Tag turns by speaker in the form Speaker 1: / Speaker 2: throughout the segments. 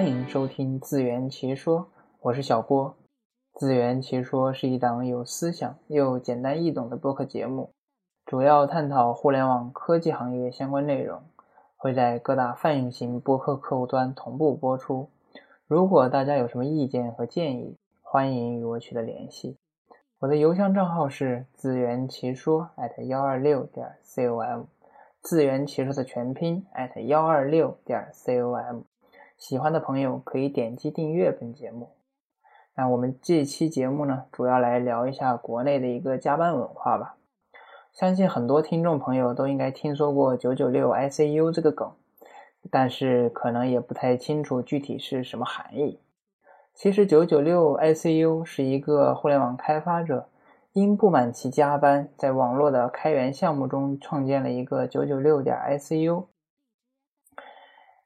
Speaker 1: 欢迎收听自圆其说，我是小郭。自圆其说是一档有思想又简单易懂的播客节目，主要探讨互联网科技行业相关内容，会在各大泛用型播客客户端同步播出。如果大家有什么意见和建议，欢迎与我取得联系。我的邮箱账号是自圆其说 at 幺二六点 com，自圆其说的全拼 at 幺二六点 com。喜欢的朋友可以点击订阅本节目。那我们这期节目呢，主要来聊一下国内的一个加班文化吧。相信很多听众朋友都应该听说过“九九六 ICU” 这个梗，但是可能也不太清楚具体是什么含义。其实“九九六 ICU” 是一个互联网开发者因不满其加班，在网络的开源项目中创建了一个“九九六点 ICU”。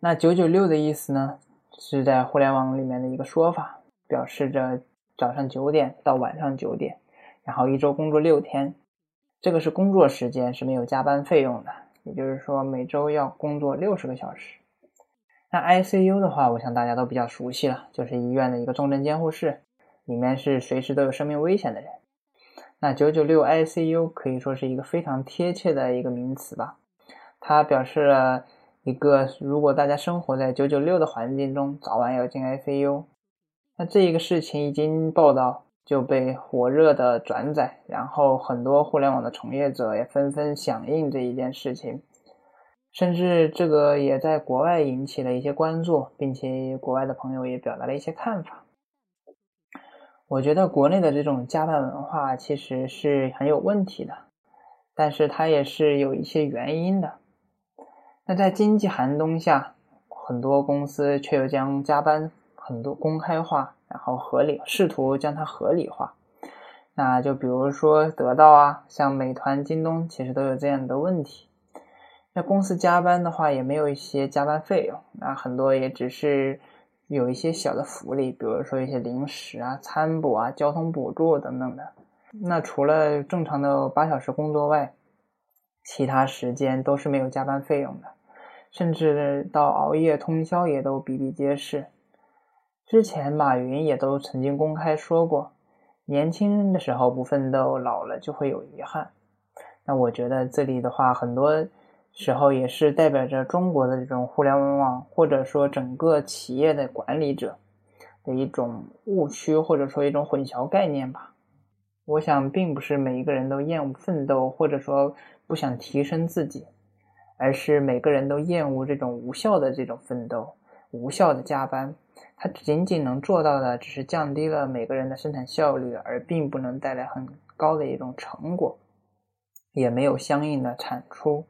Speaker 1: 那“九九六”的意思呢，是在互联网里面的一个说法。表示着早上九点到晚上九点，然后一周工作六天，这个是工作时间是没有加班费用的，也就是说每周要工作六十个小时。那 ICU 的话，我想大家都比较熟悉了，就是医院的一个重症监护室，里面是随时都有生命危险的人。那九九六 ICU 可以说是一个非常贴切的一个名词吧，它表示了一个如果大家生活在九九六的环境中，早晚要进 ICU。那这一个事情一经报道，就被火热的转载，然后很多互联网的从业者也纷纷响应这一件事情，甚至这个也在国外引起了一些关注，并且国外的朋友也表达了一些看法。我觉得国内的这种加班文化其实是很有问题的，但是它也是有一些原因的。那在经济寒冬下，很多公司却又将加班。很多公开化，然后合理，试图将它合理化。那就比如说得到啊，像美团、京东，其实都有这样的问题。那公司加班的话，也没有一些加班费用，那很多也只是有一些小的福利，比如说一些零食啊、餐补啊、交通补助等等的。那除了正常的八小时工作外，其他时间都是没有加班费用的，甚至到熬夜通宵也都比比皆是。之前马云也都曾经公开说过，年轻的时候不奋斗，老了就会有遗憾。那我觉得这里的话，很多时候也是代表着中国的这种互联网或者说整个企业的管理者的一种误区，或者说一种混淆概念吧。我想，并不是每一个人都厌恶奋斗，或者说不想提升自己，而是每个人都厌恶这种无效的这种奋斗，无效的加班。它仅仅能做到的，只是降低了每个人的生产效率，而并不能带来很高的一种成果，也没有相应的产出，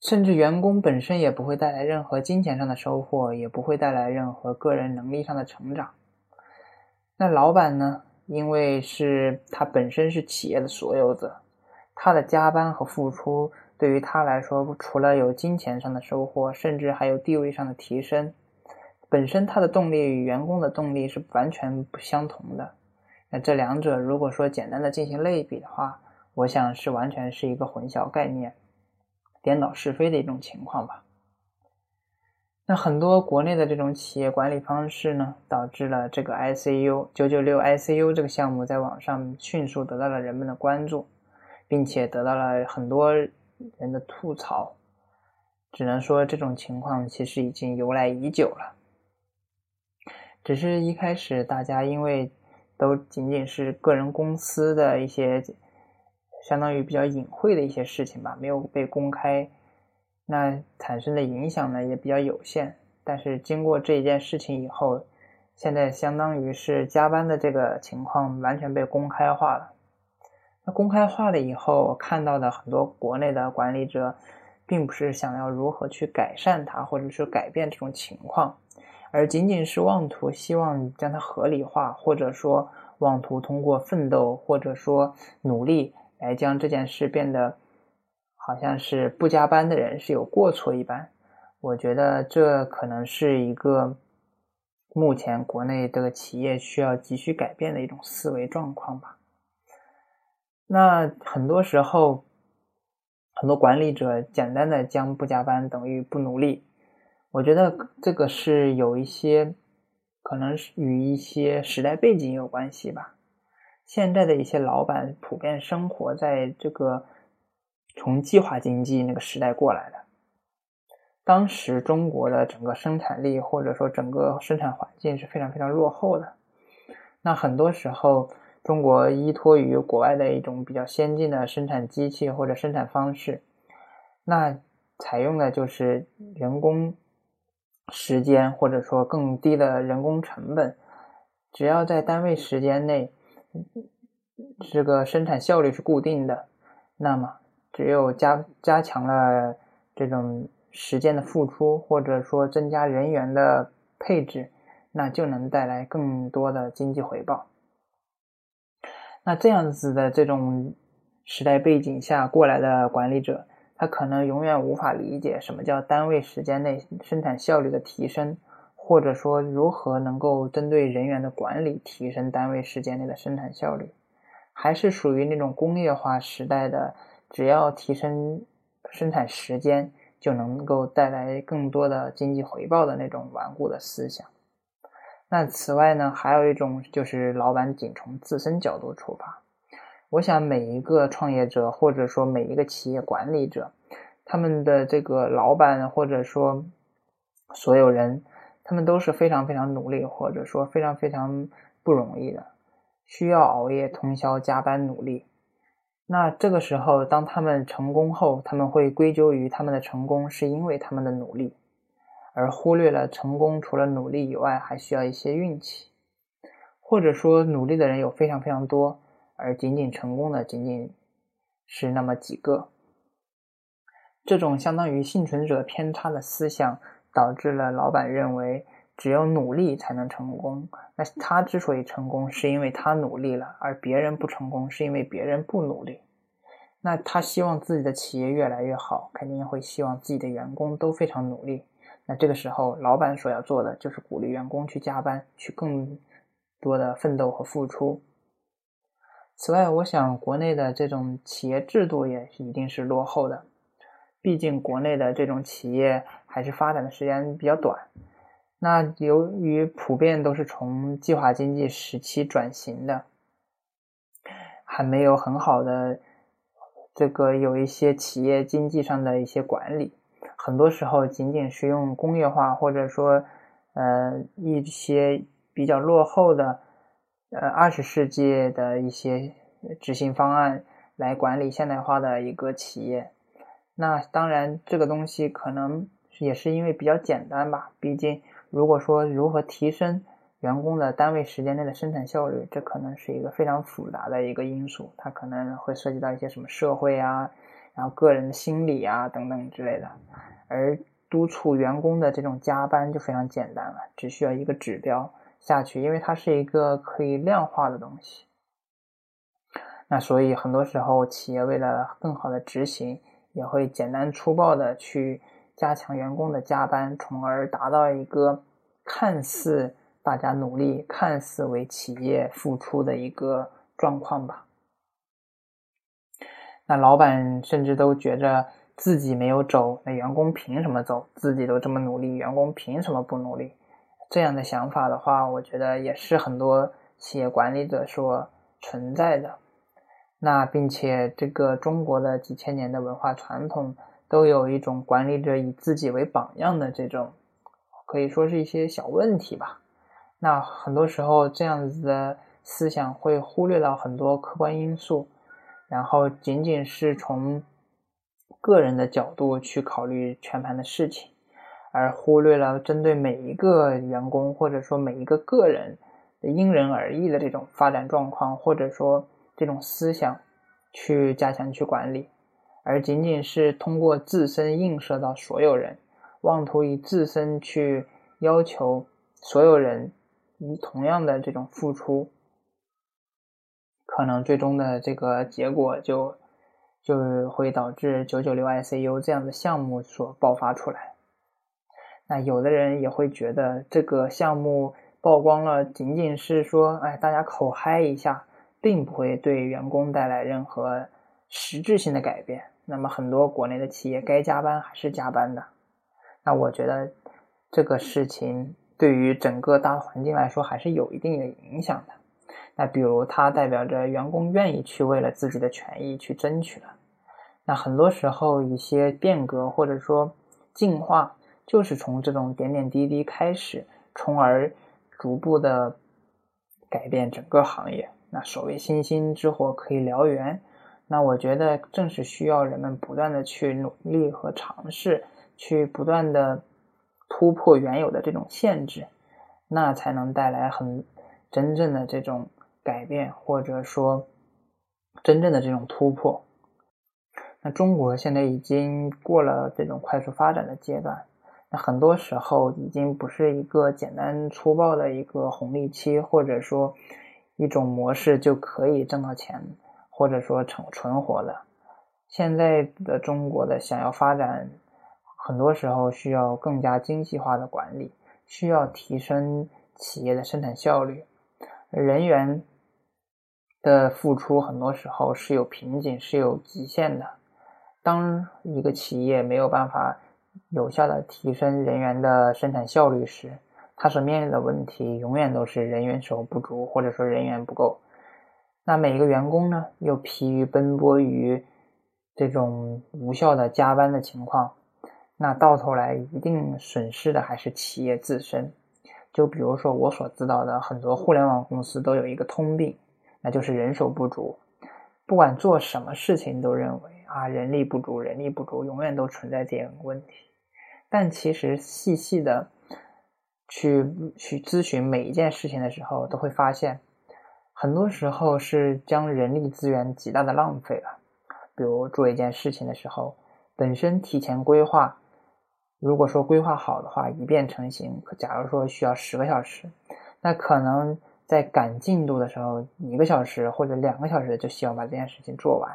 Speaker 1: 甚至员工本身也不会带来任何金钱上的收获，也不会带来任何个人能力上的成长。那老板呢？因为是他本身是企业的所有者，他的加班和付出对于他来说，除了有金钱上的收获，甚至还有地位上的提升。本身他的动力与员工的动力是完全不相同的，那这两者如果说简单的进行类比的话，我想是完全是一个混淆概念、颠倒是非的一种情况吧。那很多国内的这种企业管理方式呢，导致了这个 ICU 九九六 ICU 这个项目在网上迅速得到了人们的关注，并且得到了很多人的吐槽。只能说这种情况其实已经由来已久了。只是一开始，大家因为都仅仅是个人公司的一些相当于比较隐晦的一些事情吧，没有被公开，那产生的影响呢也比较有限。但是经过这一件事情以后，现在相当于是加班的这个情况完全被公开化了。那公开化了以后，我看到的很多国内的管理者，并不是想要如何去改善它，或者是改变这种情况。而仅仅是妄图希望将它合理化，或者说妄图通过奋斗或者说努力来将这件事变得好像是不加班的人是有过错一般，我觉得这可能是一个目前国内的企业需要急需改变的一种思维状况吧。那很多时候，很多管理者简单的将不加班等于不努力。我觉得这个是有一些，可能是与一些时代背景有关系吧。现在的一些老板普遍生活在这个从计划经济那个时代过来的，当时中国的整个生产力或者说整个生产环境是非常非常落后的。那很多时候，中国依托于国外的一种比较先进的生产机器或者生产方式，那采用的就是人工时间或者说更低的人工成本，只要在单位时间内。这个生产效率是固定的，那么只有加加强了这种时间的付出，或者说增加人员的配置，那就能带来更多的经济回报。那这样子的这种时代背景下过来的管理者，他可能永远无法理解什么叫单位时间内生产效率的提升。或者说，如何能够针对人员的管理提升单位时间内的生产效率，还是属于那种工业化时代的，只要提升生产时间就能够带来更多的经济回报的那种顽固的思想。那此外呢，还有一种就是老板仅从自身角度出发。我想每一个创业者或者说每一个企业管理者，他们的这个老板或者说所有人。他们都是非常非常努力，或者说非常非常不容易的，需要熬夜通宵加班努力。那这个时候，当他们成功后，他们会归咎于他们的成功是因为他们的努力，而忽略了成功除了努力以外，还需要一些运气，或者说努力的人有非常非常多，而仅仅成功的仅仅是那么几个。这种相当于幸存者偏差的思想。导致了老板认为只有努力才能成功。那他之所以成功，是因为他努力了，而别人不成功，是因为别人不努力。那他希望自己的企业越来越好，肯定会希望自己的员工都非常努力。那这个时候，老板所要做的就是鼓励员工去加班，去更多的奋斗和付出。此外，我想国内的这种企业制度也是一定是落后的。毕竟国内的这种企业还是发展的时间比较短，那由于普遍都是从计划经济时期转型的，还没有很好的这个有一些企业经济上的一些管理，很多时候仅仅是用工业化或者说呃一些比较落后的呃二十世纪的一些执行方案来管理现代化的一个企业。那当然，这个东西可能也是因为比较简单吧。毕竟，如果说如何提升员工的单位时间内的生产效率，这可能是一个非常复杂的一个因素，它可能会涉及到一些什么社会啊，然后个人的心理啊等等之类的。而督促员工的这种加班就非常简单了，只需要一个指标下去，因为它是一个可以量化的东西。那所以很多时候，企业为了更好的执行。也会简单粗暴的去加强员工的加班，从而达到一个看似大家努力、看似为企业付出的一个状况吧。那老板甚至都觉着自己没有走，那员工凭什么走？自己都这么努力，员工凭什么不努力？这样的想法的话，我觉得也是很多企业管理者所存在的。那并且这个中国的几千年的文化传统都有一种管理者以自己为榜样的这种，可以说是一些小问题吧。那很多时候这样子的思想会忽略到很多客观因素，然后仅仅是从个人的角度去考虑全盘的事情，而忽略了针对每一个员工或者说每一个个人因人而异的这种发展状况，或者说。这种思想去加强去管理，而仅仅是通过自身映射到所有人，妄图以自身去要求所有人以同样的这种付出，可能最终的这个结果就就会导致九九六 ICU 这样的项目所爆发出来。那有的人也会觉得这个项目曝光了，仅仅是说，哎，大家口嗨一下。并不会对员工带来任何实质性的改变。那么，很多国内的企业该加班还是加班的。那我觉得，这个事情对于整个大环境来说还是有一定的影响的。那比如，它代表着员工愿意去为了自己的权益去争取了。那很多时候，一些变革或者说进化，就是从这种点点滴滴开始，从而逐步的改变整个行业。那所谓星星之火可以燎原，那我觉得正是需要人们不断的去努力和尝试，去不断的突破原有的这种限制，那才能带来很真正的这种。改变或者说真正的这种突破，那中国现在已经过了这种快速发展的阶段，那很多时候已经不是一个简单粗暴的一个红利期，或者说一种模式就可以挣到钱，或者说成存活的。现在的中国的想要发展，很多时候需要更加精细化的管理，需要提升企业的生产效率，人员。的付出很多时候是有瓶颈、是有极限的。当一个企业没有办法有效的提升人员的生产效率时，它所面临的问题永远都是人员手不足，或者说人员不够。那每一个员工呢，又疲于奔波于这种无效的加班的情况，那到头来一定损失的还是企业自身。就比如说我所知道的很多互联网公司都有一个通病。那就是人手不足，不管做什么事情都认为啊人力不足，人力不足，永远都存在这样的问题。但其实细细的去去咨询每一件事情的时候，都会发现，很多时候是将人力资源极大的浪费了。比如做一件事情的时候，本身提前规划，如果说规划好的话，一变成型，假如说需要十个小时，那可能。在赶进度的时候，一个小时或者两个小时就希望把这件事情做完。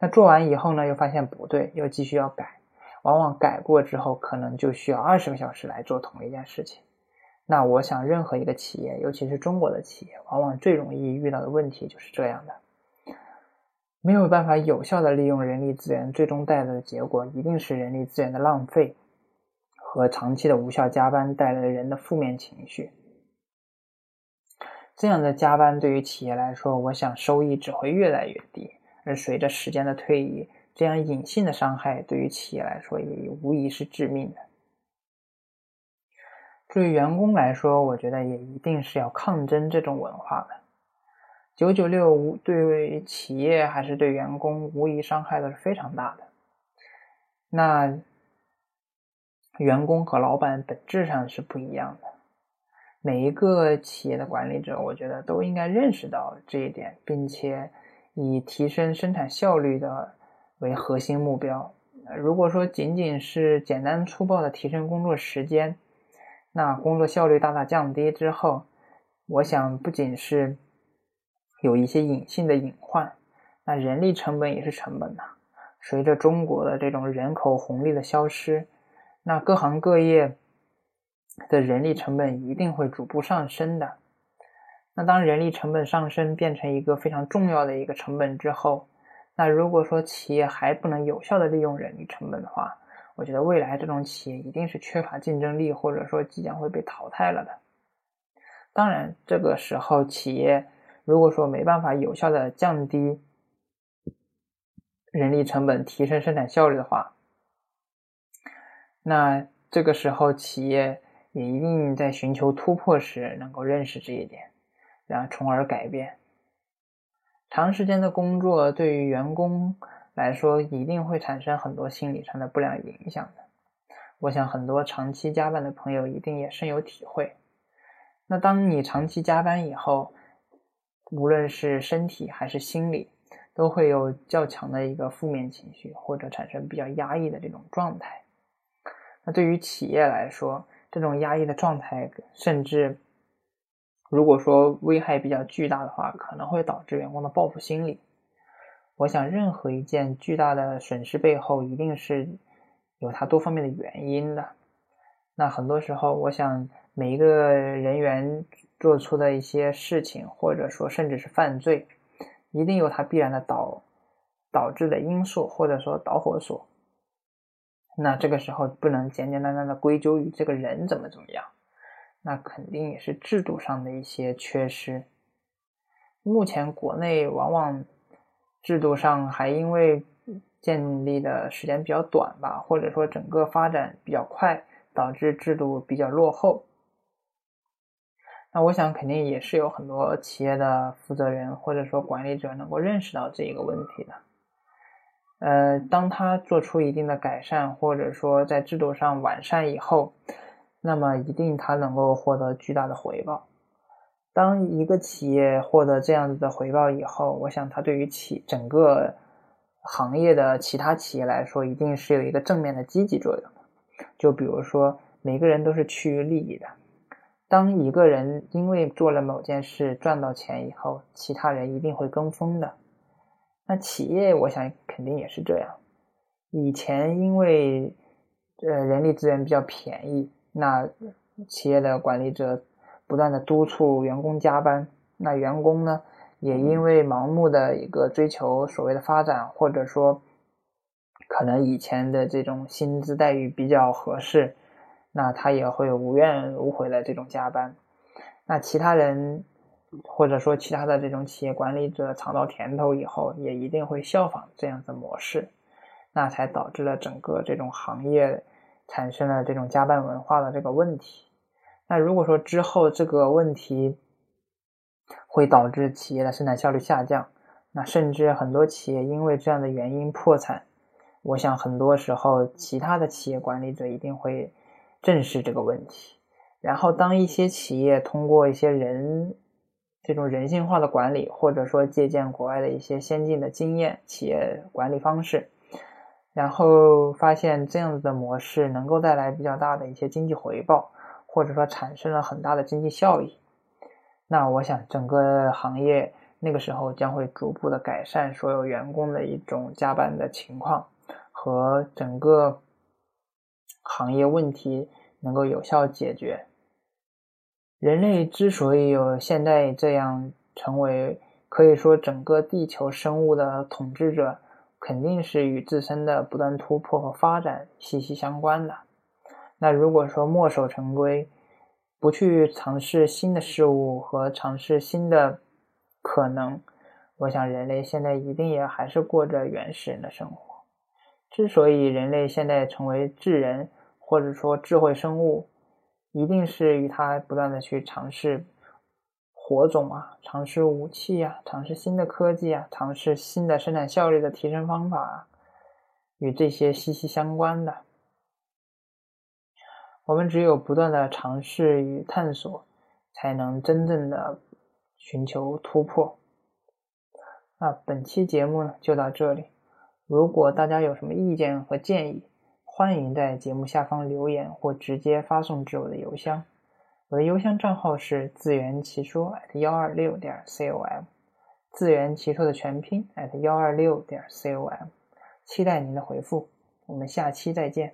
Speaker 1: 那做完以后呢，又发现不对，又继续要改。往往改过之后，可能就需要二十个小时来做同一件事情。那我想，任何一个企业，尤其是中国的企业，往往最容易遇到的问题就是这样的：没有办法有效的利用人力资源，最终带来的结果一定是人力资源的浪费和长期的无效加班带来的人的负面情绪。这样的加班对于企业来说，我想收益只会越来越低。而随着时间的推移，这样隐性的伤害对于企业来说也无疑是致命的。对于员工来说，我觉得也一定是要抗争这种文化的。九九六无对于企业还是对员工，无疑伤害的是非常大的。那员工和老板本质上是不一样的。每一个企业的管理者，我觉得都应该认识到这一点，并且以提升生产效率的为核心目标。如果说仅仅是简单粗暴的提升工作时间，那工作效率大大降低之后，我想不仅是有一些隐性的隐患，那人力成本也是成本呐。随着中国的这种人口红利的消失，那各行各业。的人力成本一定会逐步上升的。那当人力成本上升变成一个非常重要的一个成本之后，那如果说企业还不能有效的利用人力成本的话，我觉得未来这种企业一定是缺乏竞争力，或者说即将会被淘汰了的。当然，这个时候企业如果说没办法有效的降低人力成本，提升生产效率的话，那这个时候企业。也一定在寻求突破时能够认识这一点，然后从而改变。长时间的工作对于员工来说一定会产生很多心理上的不良影响的。我想很多长期加班的朋友一定也深有体会。那当你长期加班以后，无论是身体还是心理，都会有较强的一个负面情绪，或者产生比较压抑的这种状态。那对于企业来说，这种压抑的状态，甚至如果说危害比较巨大的话，可能会导致员工的报复心理。我想，任何一件巨大的损失背后，一定是有它多方面的原因的。那很多时候，我想每一个人员做出的一些事情，或者说甚至是犯罪，一定有它必然的导导致的因素，或者说导火索。那这个时候不能简简单单的归咎于这个人怎么怎么样，那肯定也是制度上的一些缺失。目前国内往往制度上还因为建立的时间比较短吧，或者说整个发展比较快，导致制度比较落后。那我想肯定也是有很多企业的负责人或者说管理者能够认识到这一个问题的。呃，当他做出一定的改善，或者说在制度上完善以后，那么一定他能够获得巨大的回报。当一个企业获得这样子的回报以后，我想它对于企整个行业的其他企业来说，一定是有一个正面的积极作用的。就比如说，每个人都是趋于利益的。当一个人因为做了某件事赚到钱以后，其他人一定会跟风的。那企业，我想肯定也是这样。以前因为呃人力资源比较便宜，那企业的管理者不断的督促员工加班，那员工呢也因为盲目的一个追求所谓的发展，或者说可能以前的这种薪资待遇比较合适。那他也会无怨无悔的这种加班，那其他人或者说其他的这种企业管理者尝到甜头以后，也一定会效仿这样的模式，那才导致了整个这种行业产生了这种加班文化的这个问题。那如果说之后这个问题会导致企业的生产效率下降，那甚至很多企业因为这样的原因破产，我想很多时候其他的企业管理者一定会。正视这个问题，然后当一些企业通过一些人这种人性化的管理，或者说借鉴国外的一些先进的经验企业管理方式，然后发现这样子的模式能够带来比较大的一些经济回报，或者说产生了很大的经济效益，那我想整个行业那个时候将会逐步的改善所有员工的一种加班的情况和整个。行业问题能够有效解决。人类之所以有现在这样成为可以说整个地球生物的统治者，肯定是与自身的不断突破和发展息息相关的。那如果说墨守成规，不去尝试新的事物和尝试新的可能，我想人类现在一定也还是过着原始人的生活。之所以人类现在成为智人，或者说智慧生物，一定是与他不断的去尝试火种啊，尝试武器啊，尝试新的科技啊，尝试新的生产效率的提升方法啊，与这些息息相关的。我们只有不断的尝试与探索，才能真正的寻求突破。那本期节目呢，就到这里。如果大家有什么意见和建议，欢迎在节目下方留言或直接发送至我的邮箱。我的邮箱账号是自圆其说幺二六点 com，自圆其说的全拼 at 幺二六点 com。期待您的回复，我们下期再见。